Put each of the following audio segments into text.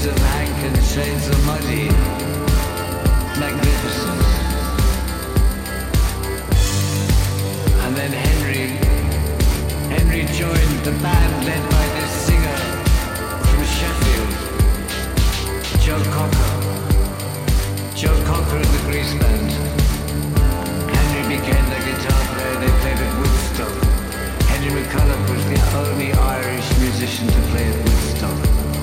shades of Hank and shades of Muddy. Magnificent. And then Henry. Henry joined the band led by this singer from Sheffield, Joe Cocker. Joe Cocker and the Grease Band. Henry became the guitar player they played at Woodstock. Henry McCulloch was the only Irish musician to play at Woodstock.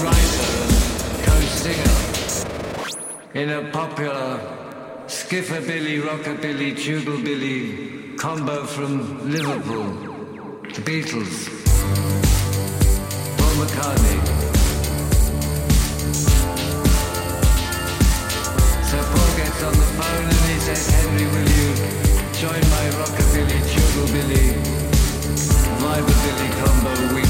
writer, co-singer in a popular skiffle-billy, rockabilly, tubal-billy combo from Liverpool, the Beatles, Paul McCartney. So Paul gets on the phone and he says, Henry, will you join my rockabilly, tubal-billy, vibe-billy combo?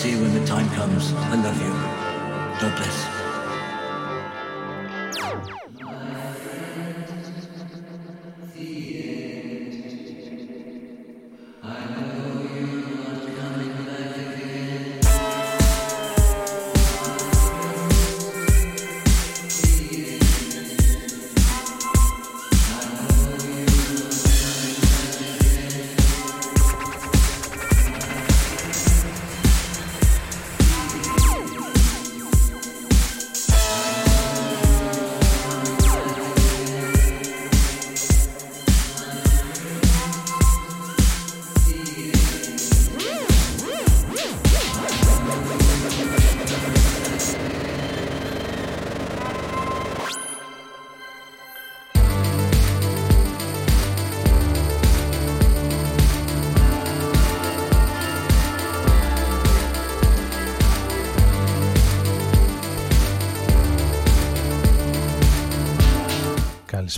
see you when the time comes. I love you. God bless.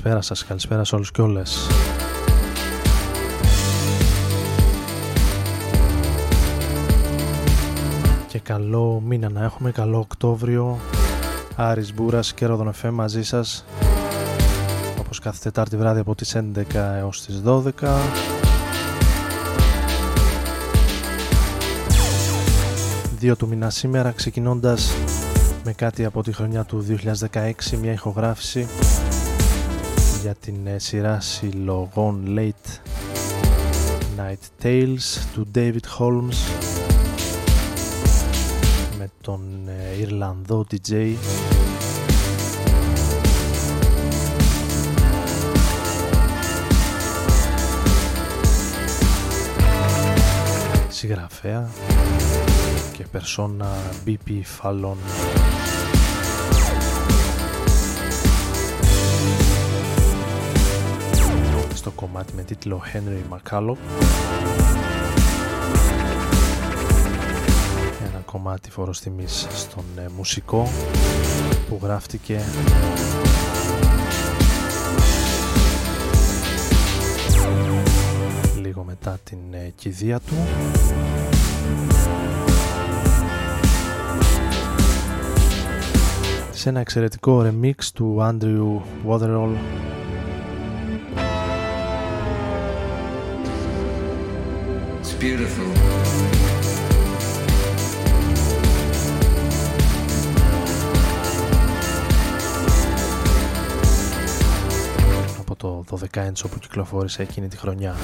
Καλησπέρα σας, καλησπέρα σε όλους και όλες. Και καλό μήνα να έχουμε, καλό Οκτώβριο. Άρης Μπούρας και Ροδονεφέ μαζί σας. Όπως κάθε Τετάρτη βράδυ από τις 11 έως τις 12. Δύο του μήνα σήμερα ξεκινώντας με κάτι από τη χρονιά του 2016 μια ηχογράφηση για την ε, σειρά συλλογών Late Night Tales του David Holmes με τον ε, Ιρλανδό DJ συγγραφέα και περσόνα BP Fallon κομμάτι με τίτλο Henry McCallop ένα κομμάτι φόρος τιμής στον ε, μουσικό που γράφτηκε. Λίγο μετά την ε, κηδεία του. Σε ένα εξαιρετικό remix του Andrew Waterall beautiful. από το 12 έντσο που κυκλοφόρησε εκείνη τη χρονιά.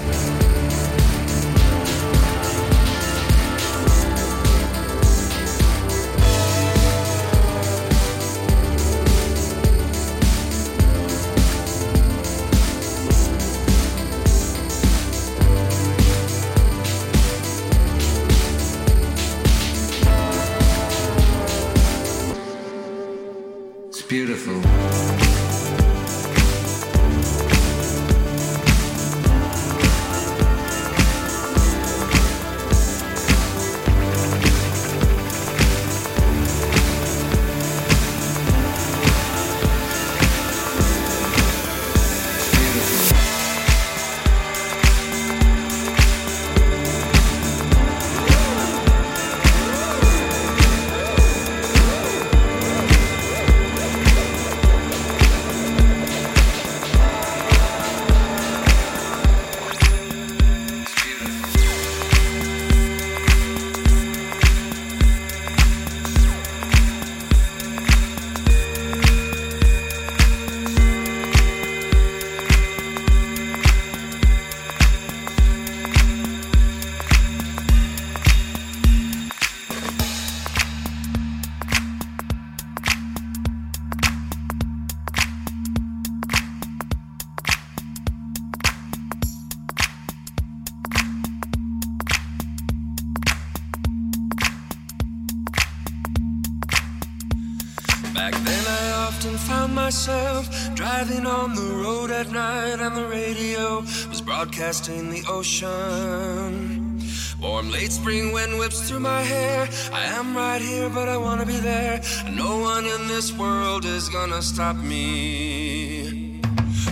Back then, I often found myself driving on the road at night, and the radio was broadcasting the ocean. Warm late spring wind whips through my hair. I am right here, but I wanna be there. No one in this world is gonna stop me.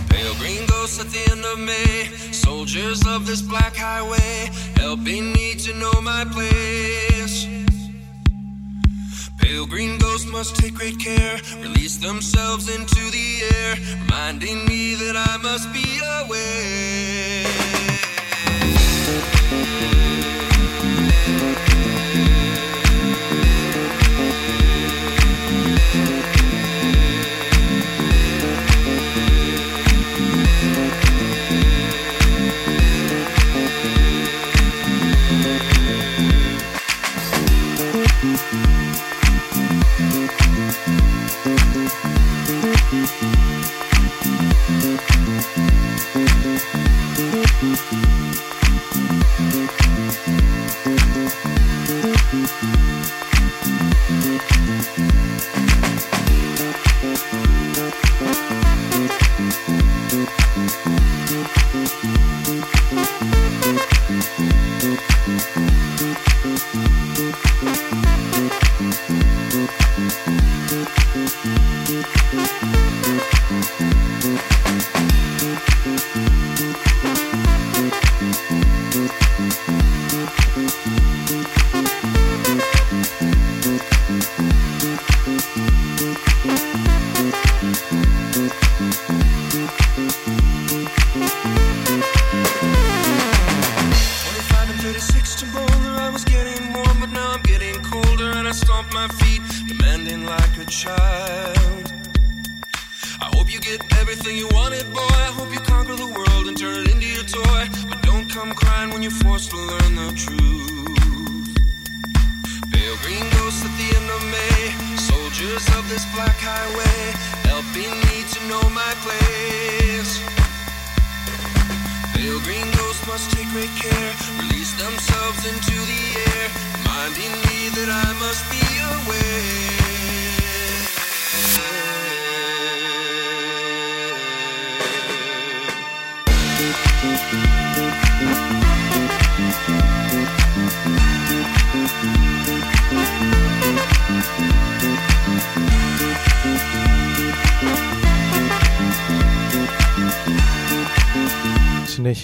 Pale green ghosts at the end of May, soldiers of this black highway, helping me to know my place. Pale green ghosts must take great care, release themselves into the air, reminding me that I must be aware.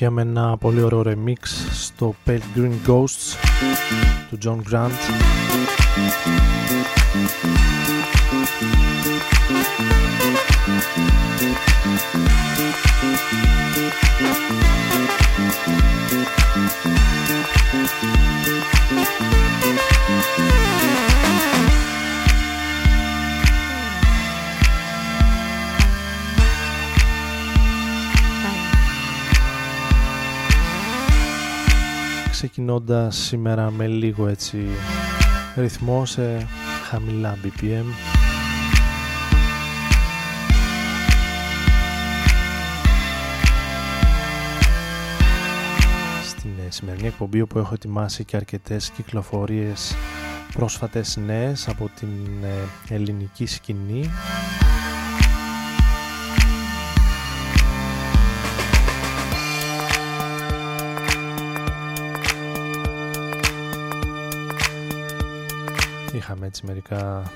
Συνέχεια με ένα πολύ ωραίο remix στο Pale Green Ghosts του John Grant ξεκινώντας σήμερα με λίγο έτσι ρυθμό σε χαμηλά BPM Στην ε, σημερινή εκπομπή όπου έχω ετοιμάσει και αρκετές κυκλοφορίες πρόσφατες νέες από την ε, ελληνική σκηνή είχαμε έτσι μερικά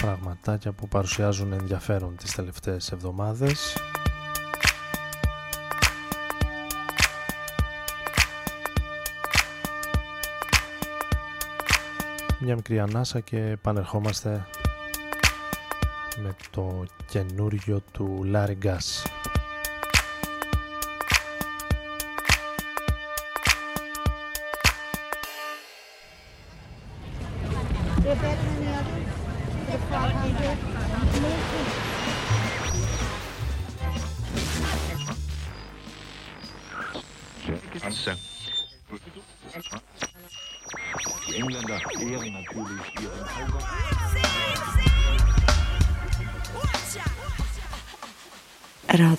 πραγματάκια που παρουσιάζουν ενδιαφέρον τις τελευταίες εβδομάδες μια μικρή ανάσα και επανερχόμαστε με το καινούριο του Larry Gas.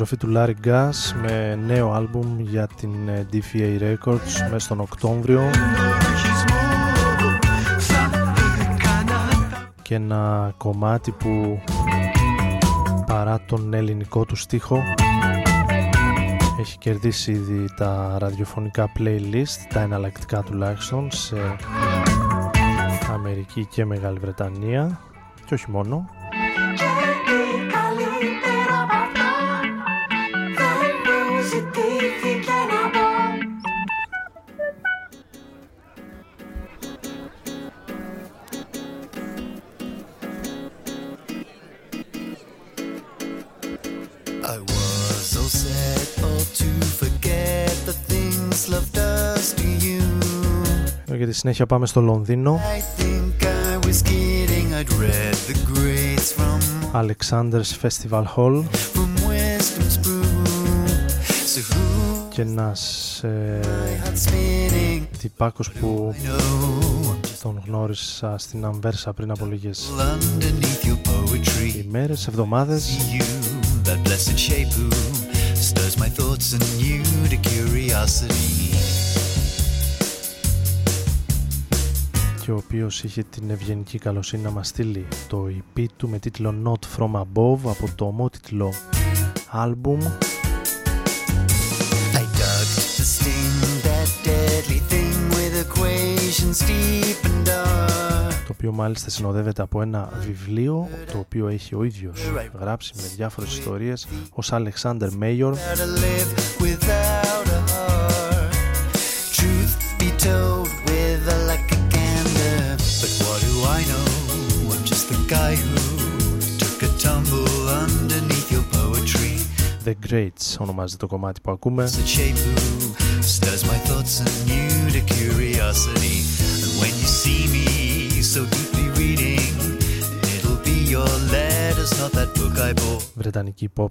Επιστροφή του Larry Gas με νέο άλμπουμ για την ε, DFA Records μέσα στον Οκτώβριο και ένα κομμάτι που παρά τον ελληνικό του στίχο έχει κερδίσει ήδη τα ραδιοφωνικά playlist, τα εναλλακτικά τουλάχιστον, σε Αμερική και Μεγάλη Βρετανία και όχι μόνο. Συνέχεια πάμε στο Λονδίνο. Alexander's Festival Hall. και ένας ε, τυπάκος που τον γνώρισα στην Αμβέρσα πριν από λίγες ημέρες, εβδομάδες και ο οποίος είχε την ευγενική καλοσύνη να μας στείλει το EP του με τίτλο Not From Above από το ομότιτλο άλμπουμ. Το οποίο μάλιστα συνοδεύεται από ένα βιβλίο το οποίο έχει ο ίδιος γράψει με διάφορες ιστορίες ως Alexander Mayor The Greats ονομάζεται το κομμάτι που ακούμε. Βρετανική pop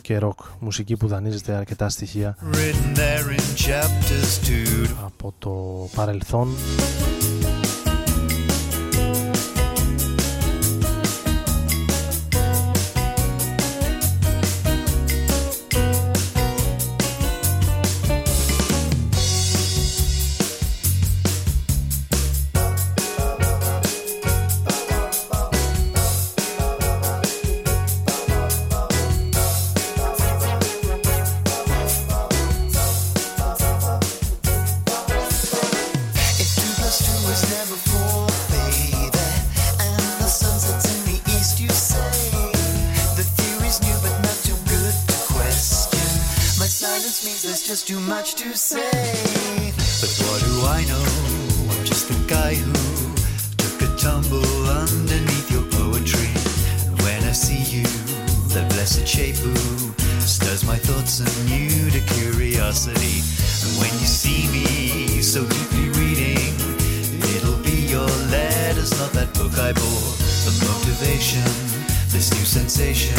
και rock μουσική που δανείζεται αρκετά στοιχεία. Από το παρελθόν Station.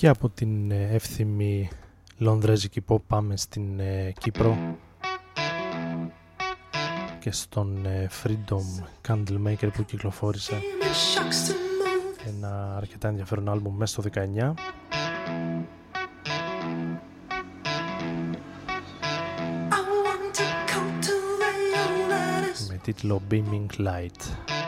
Και από την ε, εύθυμη λονδρέζικη pop πάμε στην ε, Κύπρο. Και στον ε, Freedom Candlemaker που κυκλοφόρησε ένα αρκετά ενδιαφέρον άλμπουμ μέσα στο 19 με τίτλο Beaming Light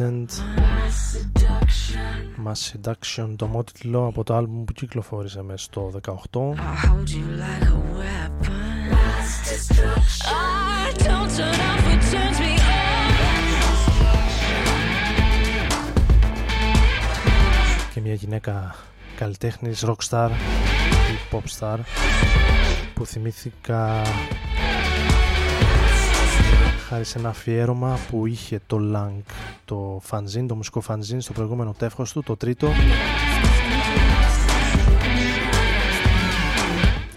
St. Vincent Mass Seduction το μότιτλο από το άλμπουμ που κυκλοφόρησε μέσα στο 18 και μια γυναίκα καλλιτέχνης rockstar ή popstar που θυμήθηκα χάρη σε ένα αφιέρωμα που είχε το Lang, το φανζίν, το μουσικό φανζίν στο προηγούμενο τεύχος του, το τρίτο.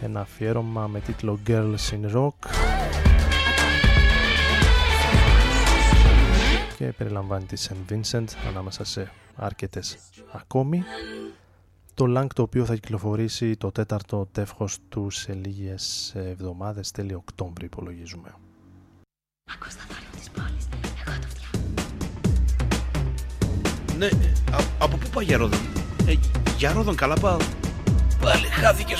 Ένα αφιέρωμα με τίτλο Girls in Rock και περιλαμβάνει τη St. Vincent ανάμεσα σε αρκετές ακόμη. Το Lang το οποίο θα κυκλοφορήσει το τέταρτο τεύχος του σε λίγες εβδομάδες, τέλειο Οκτώβρη υπολογίζουμε. Ακούς τα θόρυβο της πόλης. Ναι, α, από πού πάει για Ρόδον; Ε, για Ρόδον καλά πάω. Πάλι χάθηκες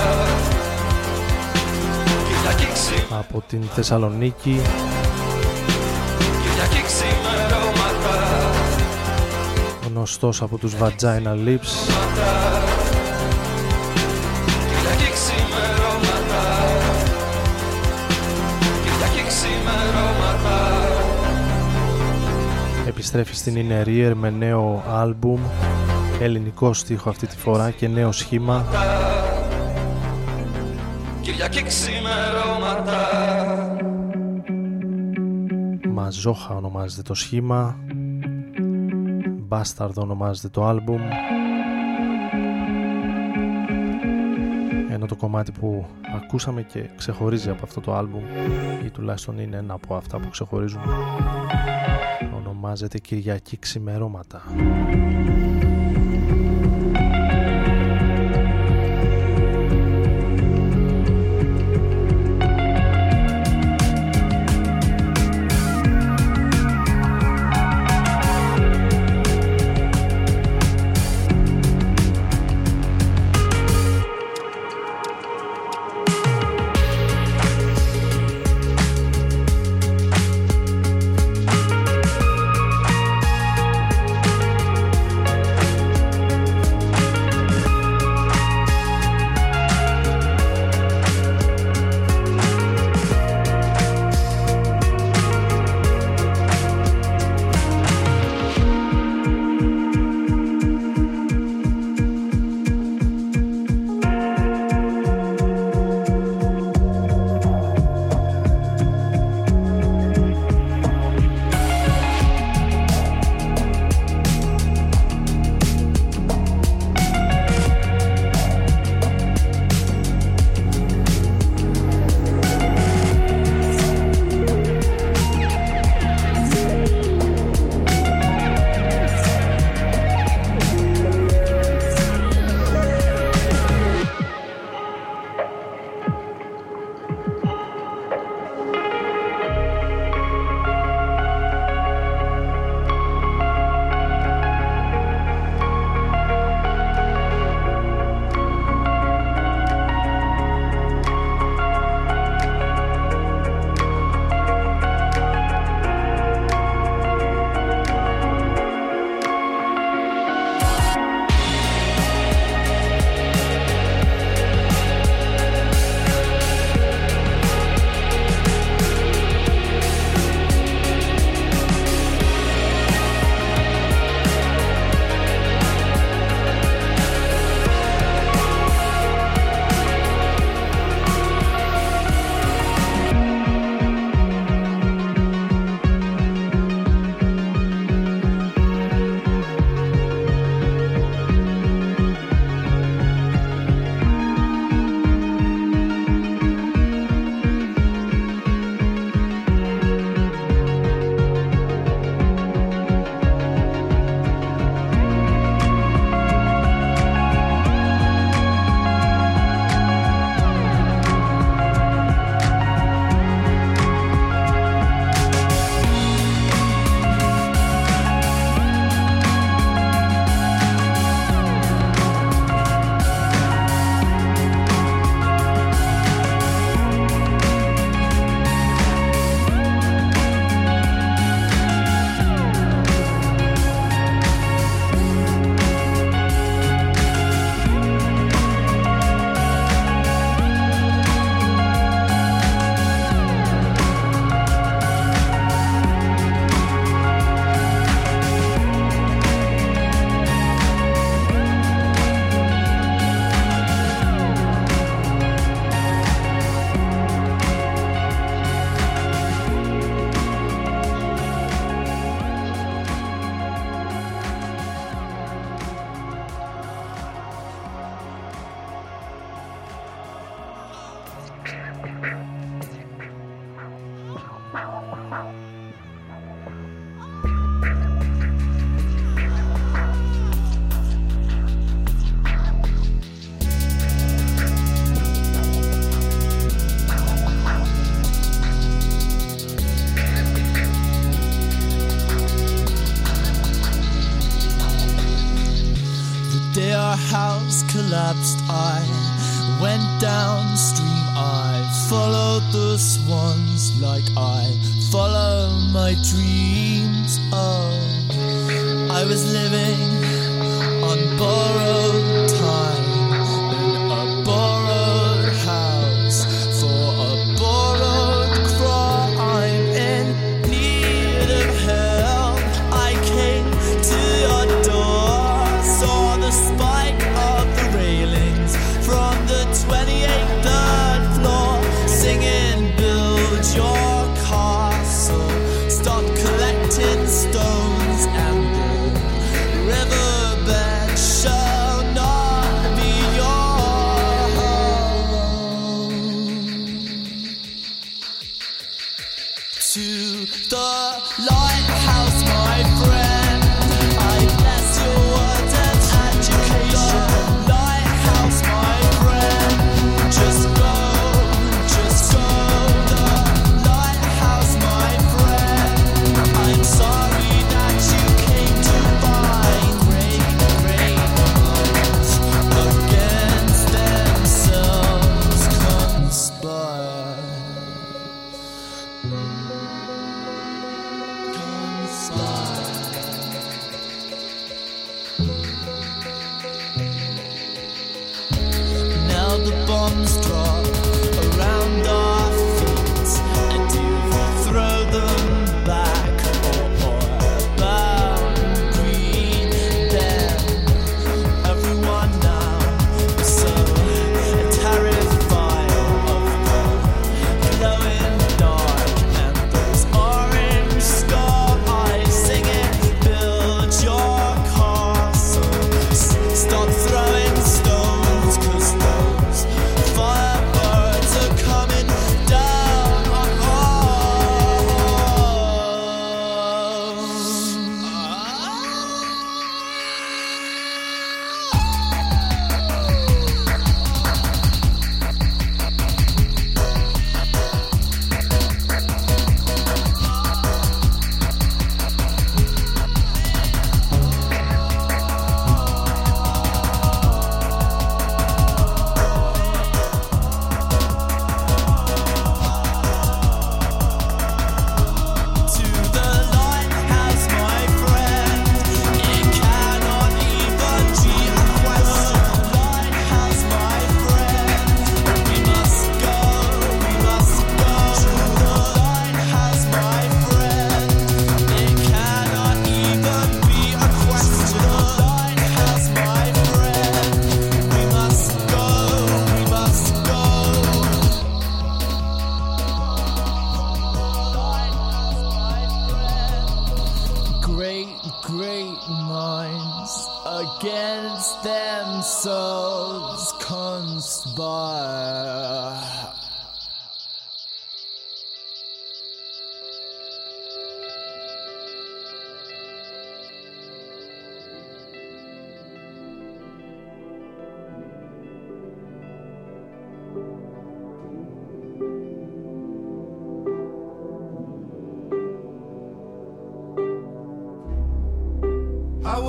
από την Θεσσαλονίκη. Γνωστός από τους Vagina Lips. Επιστρέφει στην Inner με νέο άλμπουμ ελληνικό στίχο αυτή τη φορά και νέο σχήμα Μαζόχα ονομάζεται το σχήμα Μπάσταρδο ονομάζεται το άλμπουμ Ενώ το κομμάτι που ακούσαμε και ξεχωρίζει από αυτό το άλμπουμ ή τουλάχιστον είναι ένα από αυτά που ξεχωρίζουν ονομάζεται Κυριακή Ξημερώματα. Collapsed, I went downstream. I followed the swans like I follow my dreams. Oh, I was living on borrowed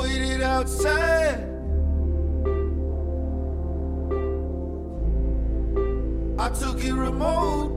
waited outside. I took it remote.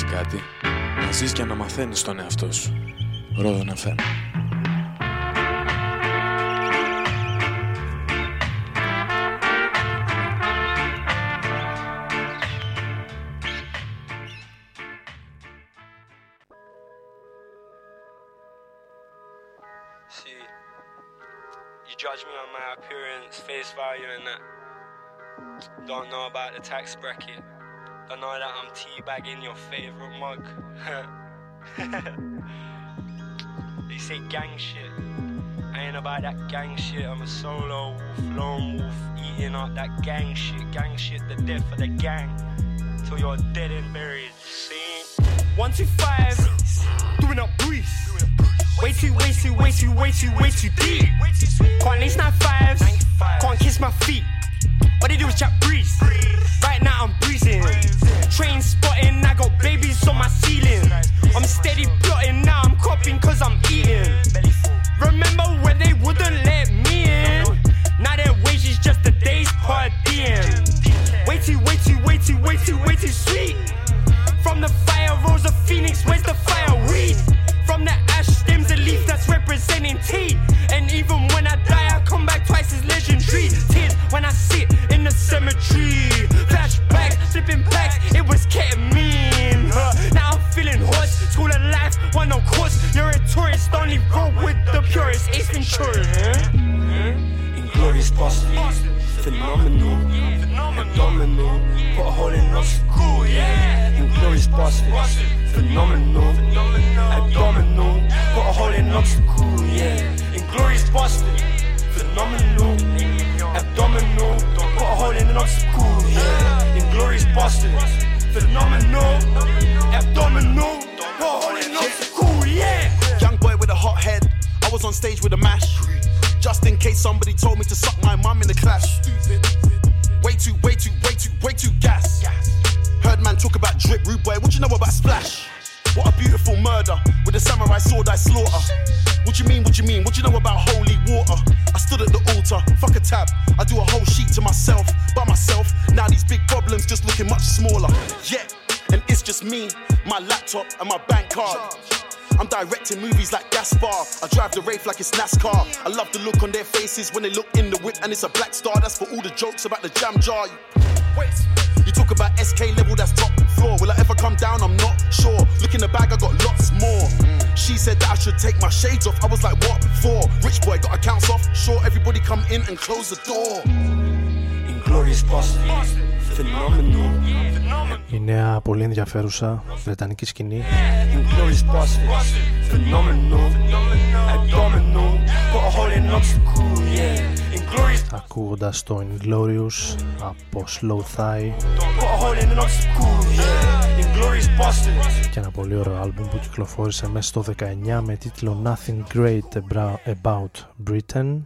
Αλλάξει κάτι. Να ζεις και να μαθαίνεις τον εαυτό σου. Ρόδο FM. face value and that. Don't know about the tax bracket. Know that I'm teabagging your favorite mug. they say gang shit. I ain't about that gang shit. I'm a solo wolf, lone wolf, eating up that gang shit. Gang shit, the death of the gang. Till you're dead and buried. See? One, two, five. Doing up Bruce. Way too, way too, way too, way too, way too deep. Can't lace nine fives. Can't kiss my feet. What they do is chat breeze. Right now I'm breezing. Train spotting, I got babies on my ceiling. I'm steady plotting, now I'm copying cause I'm eating. Remember when they wouldn't let me in? Now their wages just a day's per diem. Way too, way too, way too, way too, way too sweet. From the fire rose a phoenix, where's the fire purest. Ace Ventura. Huh? Inglorious bosses, phenomenal, abdominal. Put a hole in our school, yeah. Inglorious bosses, phenomenal, abdominal. Put a hole in obstacle, yeah. Inglorious bosses, phenomenal, abdominal. Put a hole in an obstacle, yeah. Inglorious bosses, phenomenal, abdominal. Put a hole in an was on stage with a mash. Just in case somebody told me to suck my mum in the clash. Way too, way too, way too, way too gas. Heard man talk about drip, rude boy. What you know about splash? What a beautiful murder with a samurai sword I slaughter. What you mean? What you mean? What you know about holy water? I stood at the altar, fuck a tab. I do a whole sheet to myself, by myself. Now these big problems just looking much smaller. Yeah, and it's just me, my laptop, and my bank card. I'm directing movies like Gaspar. I drive the Wraith like it's NASCAR. I love the look on their faces when they look in the whip and it's a black star. That's for all the jokes about the jam jar. Wait, you talk about SK level, that's top floor. Will I ever come down, I'm not sure. Look in the bag, I got lots more. She said that I should take my shades off. I was like, what for? Rich boy got accounts off. Sure, everybody come in and close the door. Inglorious bastards, phenomenal. η νέα πολύ ενδιαφέρουσα βρετανική σκηνή. Ακούγοντας το Inglorious από Slow και ένα πολύ ωραίο άλμπουμ που κυκλοφόρησε μέσα στο 19 με τίτλο Nothing Great About Britain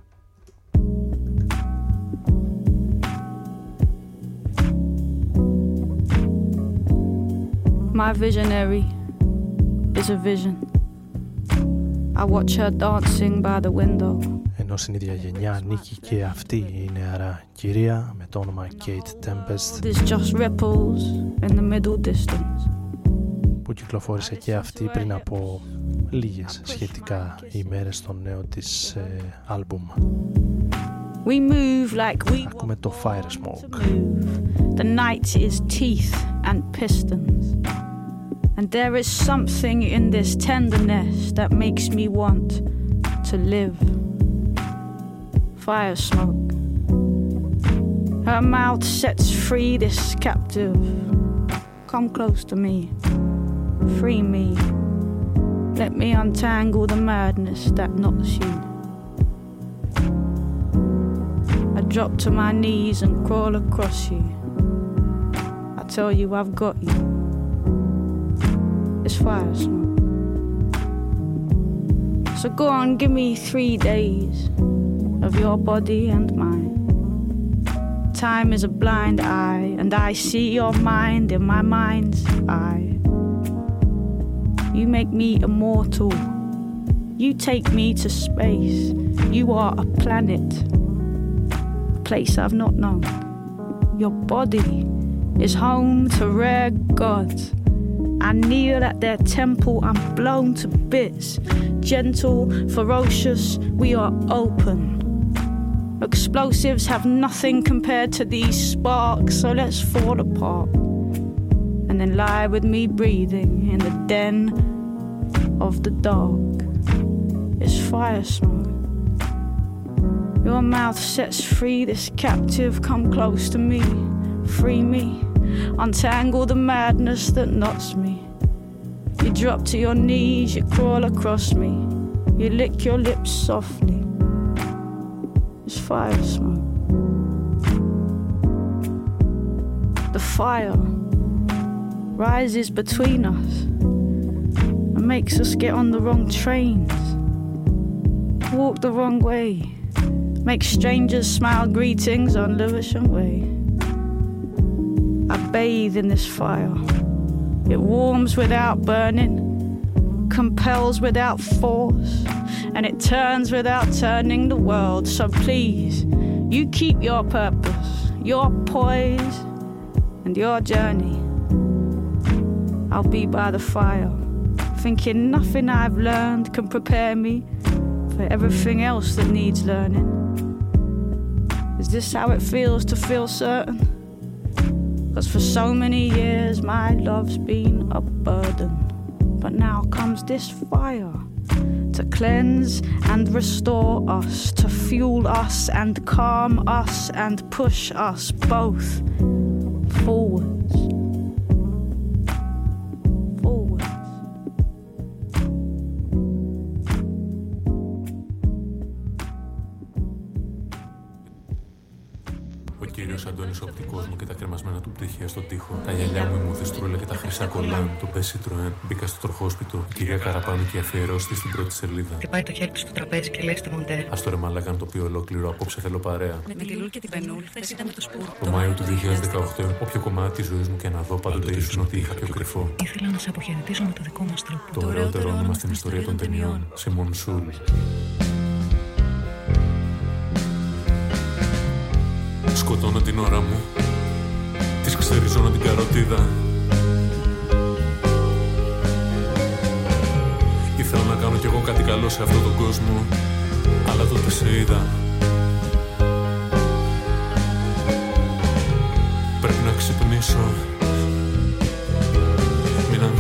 My visionary is a vision. I watch her dancing by the window. ενώ στην ίδια γενιά ανήκει και αυτή η νεαρά κυρία με το όνομα Kate Tempest που κυκλοφόρησε και αυτή πριν από λίγες σχετικά ημέρες στο νέο της ε, άλμπουμ. We move like we Här kommer Top Fire Smoke. The night is teeth and pistons. And there is something in this tenderness that makes me want to live. Fire smoke. Her mouth sets free this captive. Come close to me. Free me. Let me untangle the madness that knots you. Drop to my knees and crawl across you. I tell you I've got you. It's fire smoke. So go on, give me three days of your body and mine. Time is a blind eye, and I see your mind in my mind's eye. You make me immortal. You take me to space. You are a planet, place I've not known. Your body is home to rare gods. I kneel at their temple, I'm blown to bits. Gentle, ferocious, we are open. Explosives have nothing compared to these sparks, so let's fall apart. And then lie with me breathing in the den of the dark. It's fire smoke. Your mouth sets free this captive, come close to me, free me, untangle the madness that knots me. You drop to your knees, you crawl across me, you lick your lips softly. Is fire smoke. The fire rises between us and makes us get on the wrong trains, walk the wrong way, make strangers smile greetings on Lewisham Way. I bathe in this fire. It warms without burning, compels without force and it turns without turning the world. So please, you keep your purpose, your poise, and your journey. I'll be by the fire, thinking nothing I've learned can prepare me for everything else that needs learning. Is this how it feels to feel certain? Cause for so many years my love's been a burden. But now comes this fire to cleanse and restore us, to fuel us and calm us and push us both forwards. στοιχεία στον τοίχο. Τα γυαλιά μου, η μουδιστρούλα και τα χρυσά κολλάν. Το πέσι τροέν. Μπήκα στο τροχόσπιτο. Η κυρία Καραπάνου και αφιερώστε στην πρώτη σελίδα. Και πάει το χέρι του στο τραπέζι και λέει στο μοντέρ. Α το ρεμάλαγα να το πει ολόκληρο. Απόψε θέλω παρέα. Με τη Λούλ και την Πενούλ, θε ήταν με το σπούρο. Το Μάιο του 2018, όποιο κομμάτι της ζωής μου και να δω, πάντοτε ήσουν ότι είχα πιο κρυφό. Ήθελα να σε αποχαιρετήσω με το δικό μας τρόπο. Το ωραιότερο όνομα στην ιστορία των ταινιών. Σε Μονσούλ. Σκοτώνω την ώρα μου ξεριζώνω την καροτίδα. Ήθελα να κάνω κι εγώ κάτι καλό σε αυτόν τον κόσμο Αλλά τότε σε είδα. Πρέπει να ξυπνήσω. Ήταν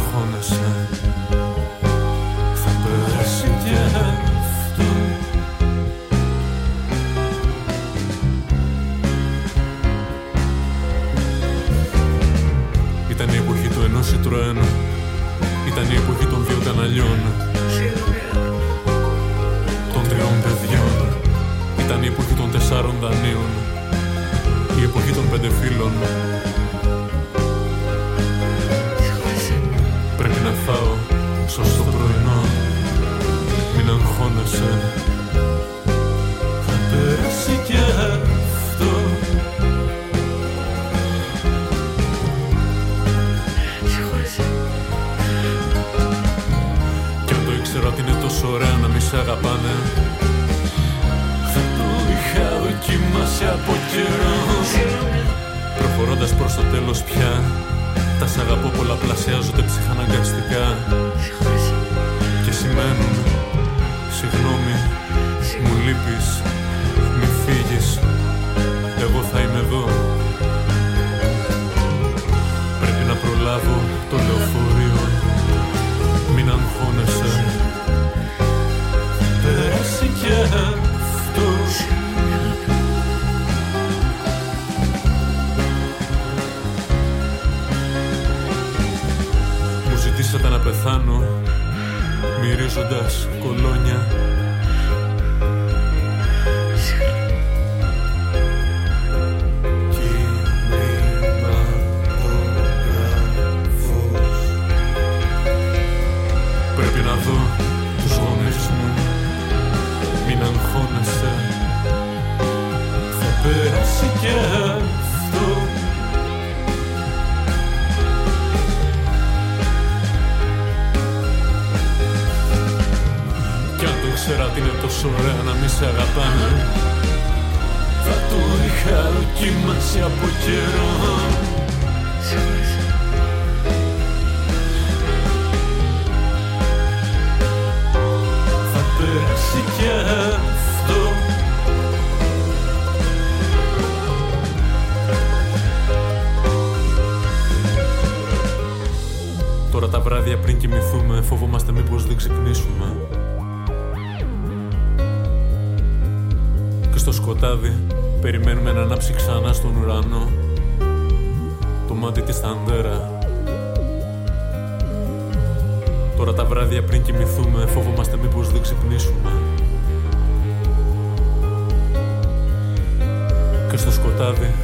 πέρασει κι αυτό. Κι αν το ήξερα ότι είναι τόσο ωραία να μη σε αγαπάνε Θα το είχα δοκιμάσει από καιρό. Θα πέρασει κι αυτό Τώρα τα βράδια πριν κοιμηθούμε φοβόμαστε μήπως δεν ξυπνήσουμε. Και στο σκοτάδι περιμένουμε να ανάψει ξανά στον ουρανό Το μάτι της θανδέρα. Τώρα τα βράδια πριν κοιμηθούμε φοβόμαστε μήπως δεν ξυπνήσουμε. Και στο σκοτάδι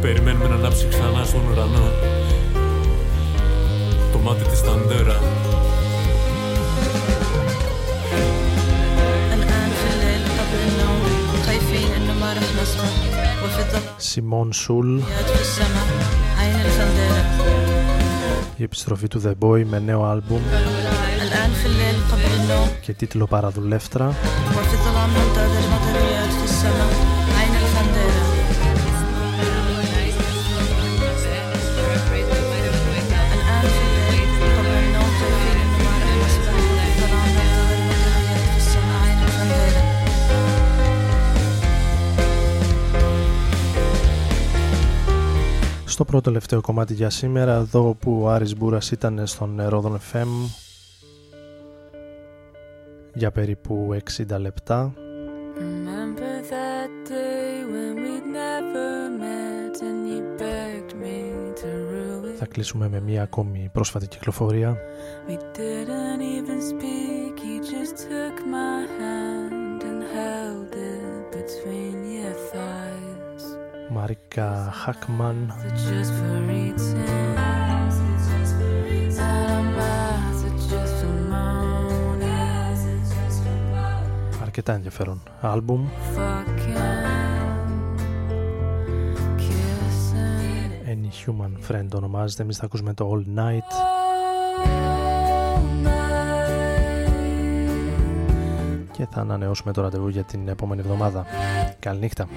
περιμένουμε να ανάψει ξανά στον ουρανό το Σιμών Σουλ Η επιστροφή του The Boy με νέο άλμπουμ. Και τίτλο Παραδουλεύτρα. Στο πρώτο τελευταίο κομμάτι για σήμερα, εδώ που ο Άρης Μπούρας ήταν στον Ρόδον FM για περίπου 60 λεπτά. Remember that day when we'd never met and you begged me to ruin Θα κλείσουμε με μία ακόμη πρόσφατη κυκλοφορία. We didn't even speak, you just took my for moaning. αρκετά ενδιαφέρον άλμπουμ. Fucking kissing. Any Human Friend ονομάζεται. Εμείς θα ακούσουμε το All Night. Και θα ανανεώσουμε το ραντεβού για την επόμενη εβδομάδα. Καληνύχτα